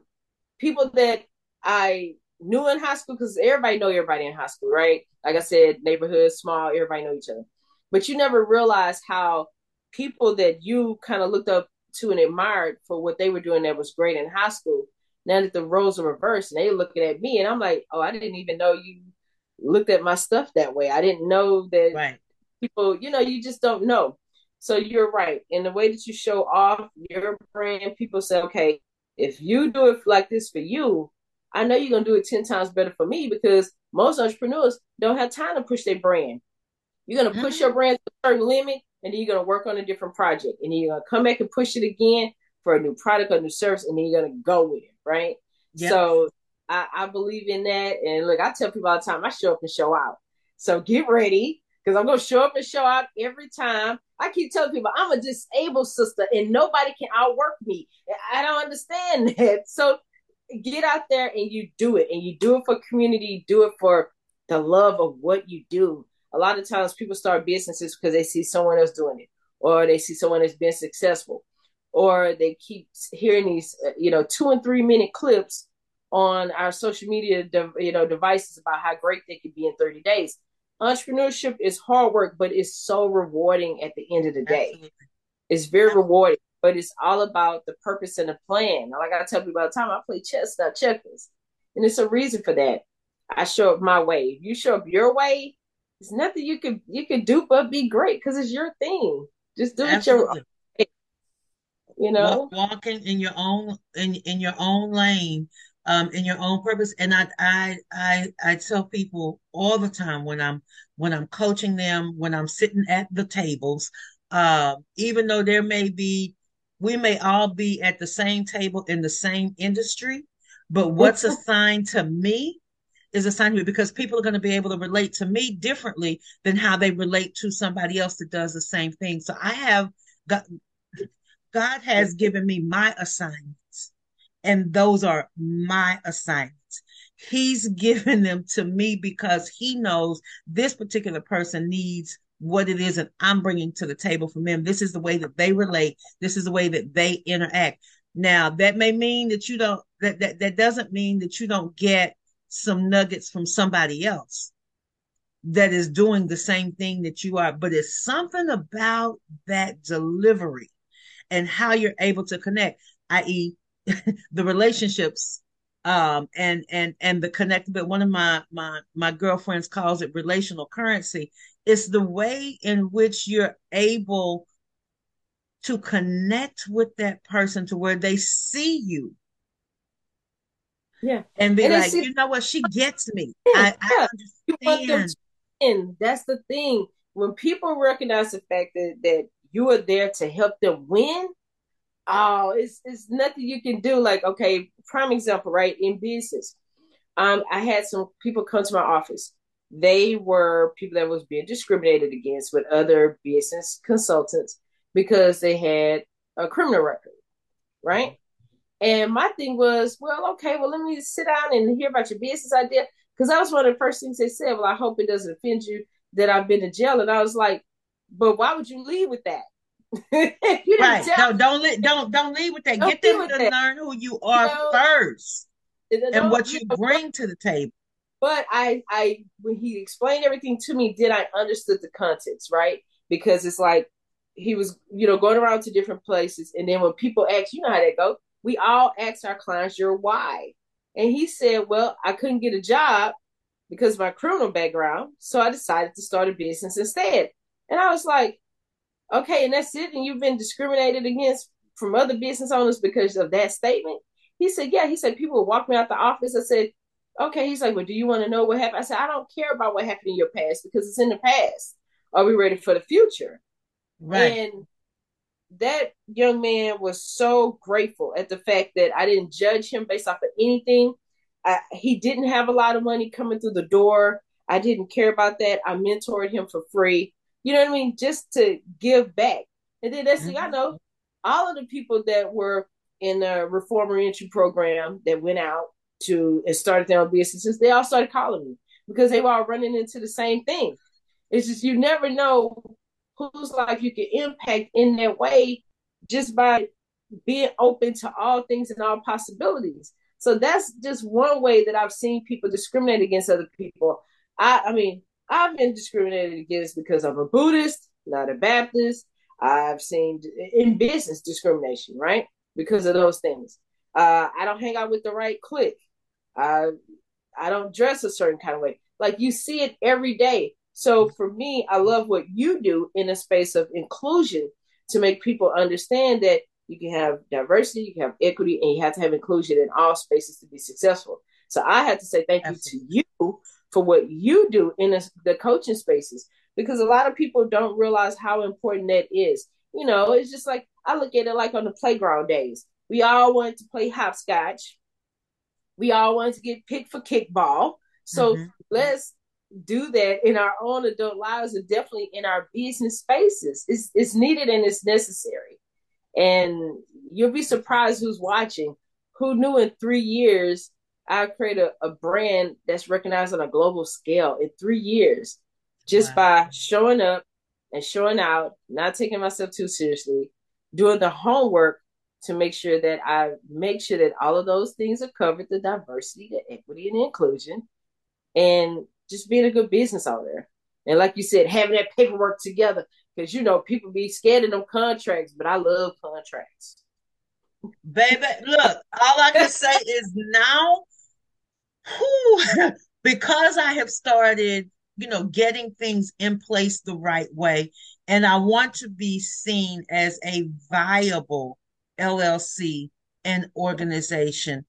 people that I knew in high school, because everybody know everybody in high school, right? Like I said, neighborhood, small, everybody know each other. But you never realize how people that you kind of looked up to and admired for what they were doing that was great in high school. Now that the roles are reversed and they looking at me and I'm like, oh, I didn't even know you looked at my stuff that way. I didn't know that right. people, you know, you just don't know. So you're right. In the way that you show off your brand, people say, okay, if you do it like this for you, I know you're going to do it 10 times better for me because most entrepreneurs don't have time to push their brand. You're going to push mm-hmm. your brand to a certain limit and then you're going to work on a different project and then you're going to come back and push it again for a new product or new service and then you're going to go with it, right? Yep. So I, I believe in that. And look, I tell people all the time, I show up and show out. So get ready because I'm to show up and show out every time. I keep telling people I'm a disabled sister and nobody can outwork me. I don't understand [laughs] that. So get out there and you do it and you do it for community, do it for the love of what you do. A lot of times people start businesses because they see someone else doing it or they see someone that's been successful or they keep hearing these, uh, you know, two and three minute clips on our social media, you know, devices about how great they could be in 30 days entrepreneurship is hard work, but it's so rewarding at the end of the day. Absolutely. It's very rewarding, but it's all about the purpose and the plan. I like I tell people all the time, I play chess, not checkers. And it's a reason for that. I show up my way. If you show up your way, it's nothing you could you could do but be great because it's your thing. Just do Absolutely. it your you know walking in your own in in your own lane um, in your own purpose. And I, I, I, I tell people all the time when I'm, when I'm coaching them, when I'm sitting at the tables, uh, even though there may be, we may all be at the same table in the same industry, But what's assigned to me is assigned to me because people are going to be able to relate to me differently than how they relate to somebody else that does the same thing. So I have got God has given me my assignments, and those are my assignments. He's [laughs] given them to me because he knows this particular person needs what it is that I'm bringing to the table for them. This is the way that they relate. This is the way that they interact. Now, that may mean that you don't, that, that, that doesn't mean that you don't get some nuggets from somebody else that is doing the same thing that you are, but it's something about that delivery and how you're able to connect, i.e., [laughs] the relationships um, and and and the connect. But one of my my my girlfriends calls it relational currency. It's the way in which you're able to connect with that person to where they see you. Yeah. And be And like, you know what? She gets me. Yeah, I. I You want them understand. That's the thing. When people recognize the fact that, that you are there to help them win, oh, it's it's nothing you can do. Like, okay, prime example, right? In business. Um, I had some people come to my office. They were people that was being discriminated against with other business consultants because they had a criminal record, right? And my thing was, well, okay, well, let me sit down and hear about your business idea. Because that was one of the first things they said. Well, I hope it doesn't offend you that I've been to jail. And I was like, but why would you leave with that? [laughs] you Right. No, don't li- don't don't leave with that. Don't Get them to that. learn who you are know, first and what you bring to the table. But I, I, when he explained everything to me, did I understood the context, right? Because it's like he was, you know, going around to different places, and then when people ask, you know how that go. We all ask our clients your why, and he said, "Well, I couldn't get a job because of my criminal background, so I decided to start a business instead." And I was like, "Okay, and that's it. And you've been discriminated against from other business owners because of that statement." He said, "Yeah." He said people would walk me out the office. I said, okay, he's like, well, do you want to know what happened? I said, I don't care about what happened in your past because it's in the past. Are we ready for the future? Right. And that young man was so grateful at the fact that I didn't judge him based off of anything. I, he didn't have a lot of money coming through the door. I didn't care about that. I mentored him for free. You know what I mean? Just to give back. And then that's the thing I mm-hmm. know. All of the people that were in the reform reentry program that went out to and started their own businesses, they all started calling me because they were all running into the same thing. It's just you never know whose life you can impact in that way just by being open to all things and all possibilities. So that's just one way that I've seen people discriminate against other people. I, I mean, I've been discriminated against because I'm a Buddhist, not a Baptist. I've seen in business discrimination, right? Because of those things. Uh, I don't hang out with the right clique. I I don't dress a certain kind of way. Like you see it every day. So for me, I love what you do in a space of inclusion to make people understand that you can have diversity, you can have equity, and you have to have inclusion in all spaces to be successful. So I have to say thank Absolutely. you to you for what you do in the, the coaching spaces because a lot of people don't realize how important that is. You know, it's just like I look at it like on the playground days. We all wanted to play hopscotch. We all wanted to get picked for kickball. So Mhm. let's do that in our own adult lives and definitely in our business spaces. It's it's needed and it's necessary. And you'll be surprised who's watching. Who knew in three years I create a, a brand that's recognized on a global scale in three years just Wow. by showing up and showing out, not taking myself too seriously, doing the homework to make sure that I make sure that all of those things are covered the diversity, the equity, and the inclusion, and just being a good business owner. And like you said, having that paperwork together because you know people be scared of them contracts, but I love contracts. Baby, look, all I can say is now, whew, [laughs] because I have started, you know, getting things in place the right way, and I want to be seen as a viable LLC and organization.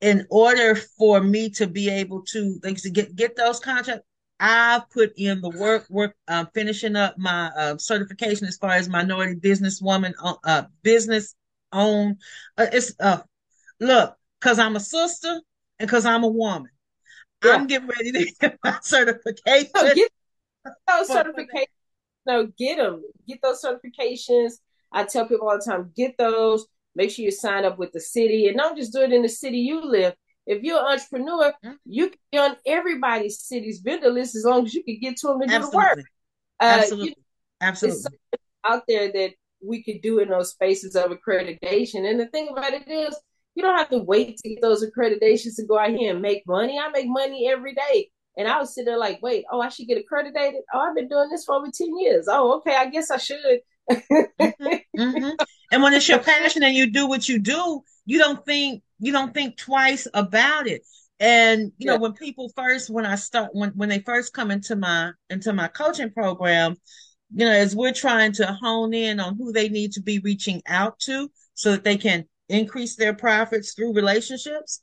In order for me to be able to, like, to get get those contracts, I've put in the work, work, uh, finishing up my uh, certification as far as minority businesswoman, uh, uh, business own. Uh, it's uh, look, because I'm a sister because I'm a woman. Yeah. I'm getting ready to [laughs] get my certification. No, get those certifications. No, get them. Get those certifications. I tell people all the time, get those. Make sure you sign up with the city, and don't just do it in the city you live. If you're an entrepreneur, mm-hmm. you can be on everybody's city's vendor list as long as you can get to them and Absolutely. do the work. Uh, Absolutely. You, Absolutely. out there that we could do in those spaces of accreditation. And the thing about it is, you don't have to wait to get those accreditations to go out here and make money. I make money every day. And I was sitting there like, wait, oh, I should get accredited. Oh, I've been doing this for over 10 years. Oh, okay, I guess I should. mm-hmm. Mm-hmm. And when it's your [laughs] passion and you do what you do, you don't think you don't think twice about it. And you yeah. know, when people first when I start when when they first come into my into my coaching program, you know, as we're trying to hone in on who they need to be reaching out to so that they can increase their profits through relationships,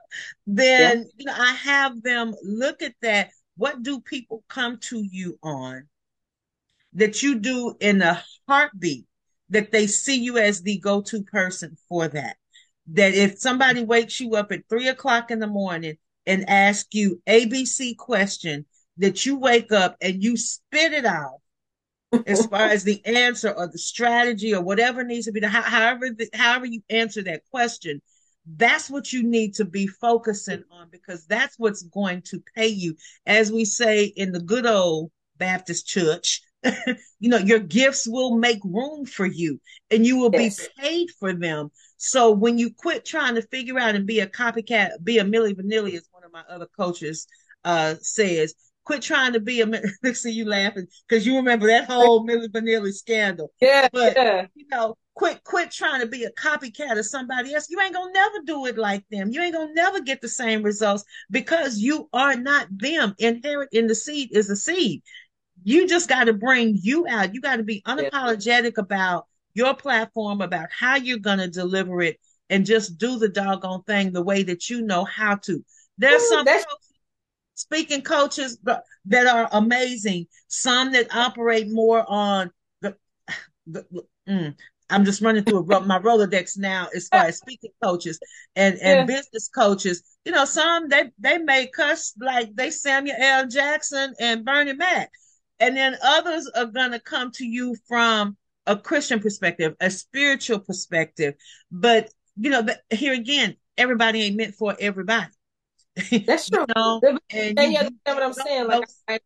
[laughs] then yeah. you know, I have them look at that. What do people come to you on that you do in a heartbeat that they see you as the go-to person for that? That if somebody wakes you up at three o'clock in the morning and asks you ABC question, that you wake up and you spit it out as far as the answer or the strategy or whatever needs to be the, however the, however you answer that question that's what you need to be focusing on because that's what's going to pay you as we say in the good old baptist church [laughs] you know your gifts will make room for you and you will yes. be paid for them so when you quit trying to figure out and be a copycat be a Milli Vanilli as one of my other coaches uh says quit trying to be a see [laughs] you laughing because you remember that whole Milli Vanilli scandal. Yeah. But yeah. you know, quit quit trying to be a copycat of somebody else. You ain't gonna never do it like them. You ain't gonna never get the same results because you are not them. Inherent in the seed is a seed. You just got to bring you out. You got to be unapologetic yeah. about your platform, about how you're gonna deliver it, and just do the doggone thing the way that you know how to. There's Ooh, some speaking coaches that are amazing, some that operate more on the, the mm, I'm just running through my Rolodex now as far as speaking coaches and, and yeah. business coaches. You know, some they they may cuss like they Samuel L. Jackson and Bernie Mac. And then others are gonna come to you from a Christian perspective, a spiritual perspective. But you know, here again, everybody ain't meant for everybody. That's true. [laughs] you know? and, and you, understand what I'm saying? Like I,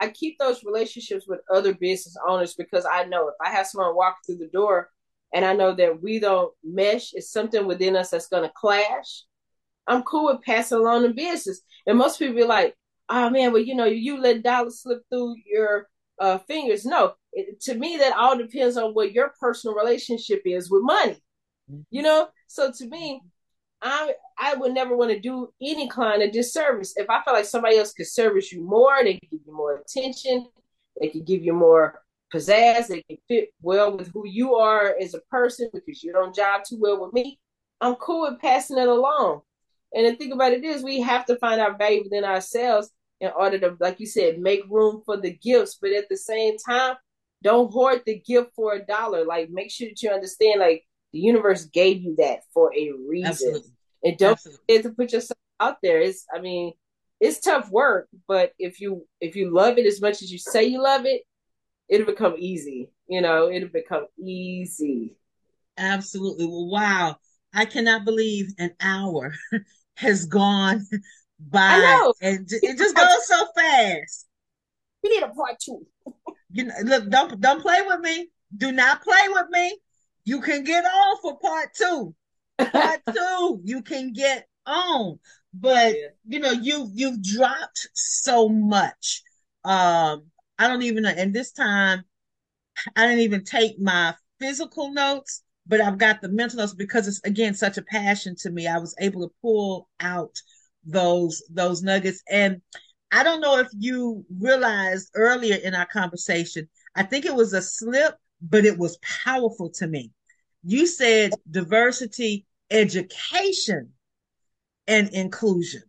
I keep those relationships with other business owners because I know if I have someone walk through the door and I know that we don't mesh, it's something within us that's going to clash. I'm cool with passing along the business. And most people be like, oh man, well, you know, you let dollars slip through your uh, fingers. No, it, to me, that all depends on what your personal relationship is with money. Mm-hmm. You know, so to me, I I would never want to do any client a disservice. If I feel like somebody else could service you more, they can give you more attention, they could give you more pizzazz, they can fit well with who you are as a person because you don't jive too well with me. I'm cool with passing it along. And the thing about it is we have to find our value within ourselves in order to, like you said, make room for the gifts. But at the same time, don't hoard the gift for a dollar. Like make sure that you understand like the universe gave you that for a reason. Absolutely. And don't forget to put yourself out there. It's I mean, it's tough work, but if you if you love it as much as you say you love it, it'll become easy. You know, it'll become easy. Absolutely. Well, wow. I cannot believe an hour [laughs] has gone by. And it just [laughs] goes so fast. We need a part two. [laughs] you know, look, don't don't play with me. Do not play with me. You can get on for part two. Part two, you can get on. But yeah. you know, you you've dropped so much. Um, I don't even know. And this time, I didn't even take my physical notes, but I've got the mental notes because it's again such a passion to me. I was able to pull out those those nuggets. And I don't know if you realized earlier in our conversation, I think it was a slip, but it was powerful to me you said diversity, education, and inclusion.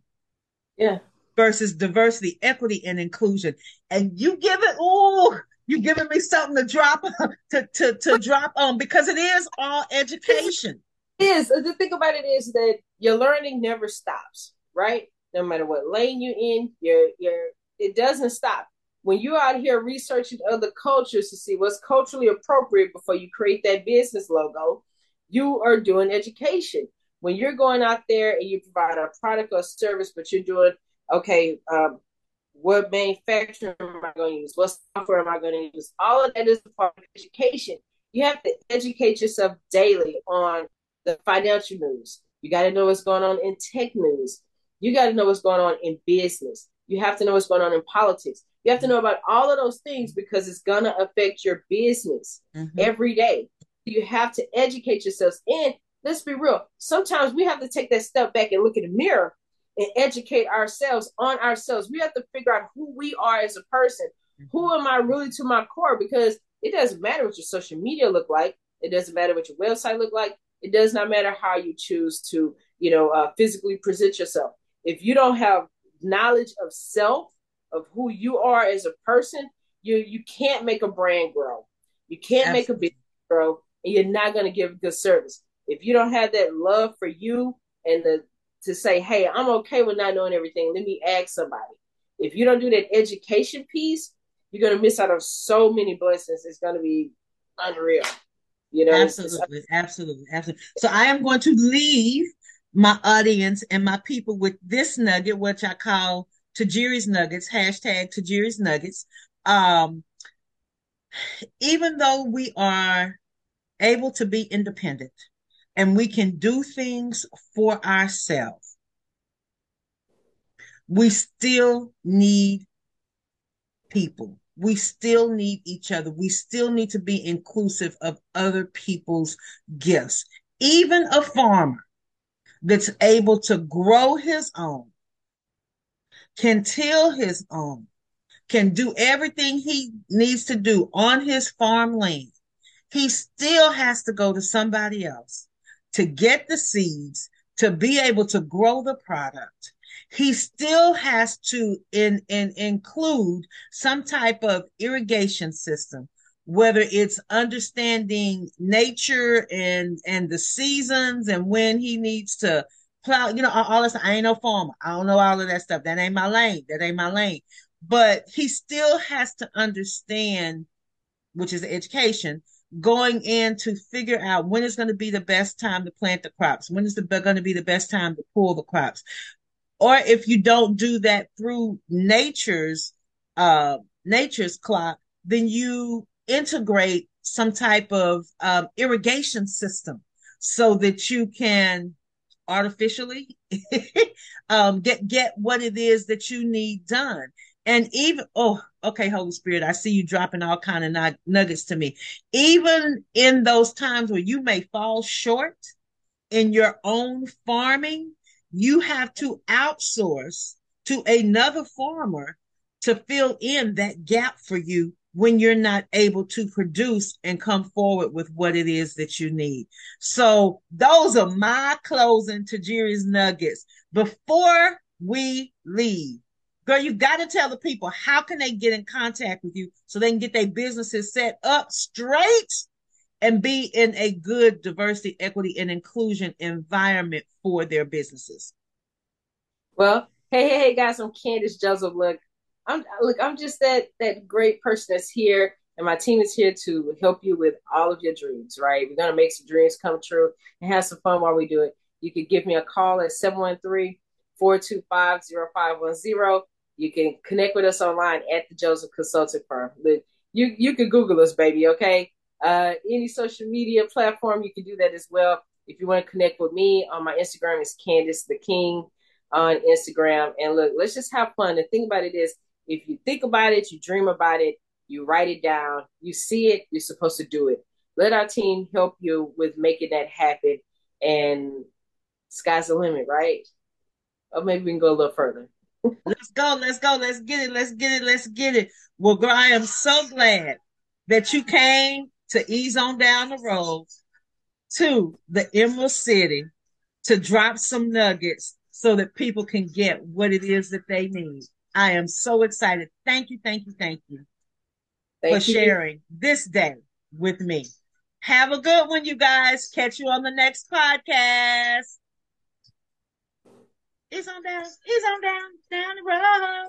Yeah. Versus diversity, equity, and inclusion. And you give it, oh, you giving me something to drop to, to, to drop on because it is all education. is. The thing about it is that your learning never stops, right? No matter what lane you're in, you're, you're, it doesn't stop. When you're out here researching other cultures to see what's culturally appropriate before you create that business logo, you are doing education. When you're going out there and you provide a product or service, but you're doing, okay, um, what manufacturer am I going to use? What software am I going to use? All of that is a part of education. You have to educate yourself daily on the financial news. You got to know what's going on in tech news. You got to know what's going on in business. You have to know what's going on in politics. You have to know about all of those things because it's going to affect your business mm-hmm. every day. You have to educate yourselves. And let's be real, sometimes we have to take that step back and look in the mirror and educate ourselves on ourselves. We have to figure out who we are as a person. Mm-hmm. Who am I really to my core? Because it doesn't matter what your social media look like. It doesn't matter what your website look like. It does not matter how you choose to, you know, uh, physically present yourself. If you don't have knowledge of self, of who you are as a person, you you can't make a brand grow. You can't Absolutely. make a business grow, and you're not going to give good service if you don't have that love for you and the to say, hey, I'm okay with not knowing everything. Let me ask somebody. If you don't do that education piece, you're going to miss out on so many blessings. It's going to be unreal. You know, absolutely, absolutely, absolutely. So I am going to leave my audience and my people with this nugget, which I call Tajiri's Nuggets, hashtag Tajiri's Nuggets. Um, even though we are able to be independent and we can do things for ourselves, we still need people we still need each other. We still need to be inclusive of other people's gifts. Even a farmer that's able to grow his own, can till his own, can do everything he needs to do on his farmland. He still has to go to somebody else to get the seeds, to be able to grow the product, he still has to in, in, include some type of irrigation system, whether it's understanding nature and, and the seasons and when he needs to plow, you know, all this. I ain't no farmer. I don't know all of that stuff. That ain't my lane. That ain't my lane. But he still has to understand, which is education, going in to figure out when is going to be the best time to plant the crops, when is the going to be the best time to pull the crops, or if you don't do that through nature's uh, nature's clock, then you integrate some type of um, irrigation system so that you can artificially [laughs] um, get get what it is that you need done. And even oh, okay, Holy Spirit, I see you dropping all kind of nuggets to me. Even in those times where you may fall short in your own farming, you have to outsource to another farmer to fill in that gap for you when you're not able to produce and come forward with what it is that you need. So those are my closing Tajiri's nuggets before we leave. Girl, you've got to tell the people how can they get in contact with you so they can get their businesses set up straight and be in a good diversity, equity, and inclusion environment for their businesses? Well, hey, hey, hey, guys, I'm Candace Joseph. Look, I'm look, I'm just that that great person that's here, and my team is here to help you with all of your dreams. Right? We're gonna make some dreams come true and have some fun while we do it. You can give me a call at 713-425-0510. You can connect with us online at the Joseph Consulting Firm. You you can Google us, baby. Okay. Uh, any social media platform, you can do that as well. If you want to connect with me on my Instagram, it's Candace the King on Instagram. And look, let's just have fun. The thing about it is, if you think about it, you dream about it, you write it down, you see it, you're supposed to do it. Let our team help you with making that happen. And sky's the limit, right? Or maybe we can go a little further. Let's go, let's go, let's get it, let's get it, let's get it. Well, girl, I am so glad that you came to ease on down the road to the Emerald City to drop some nuggets so that people can get what it is that they need. I am so excited. Thank you, thank you, thank you thank for you. sharing this day with me. Have a good one, you guys. Catch you on the next podcast. It's on down. It's on down down the road.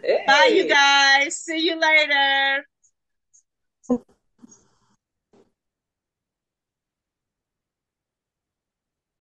Hey. Bye, you guys. See you later.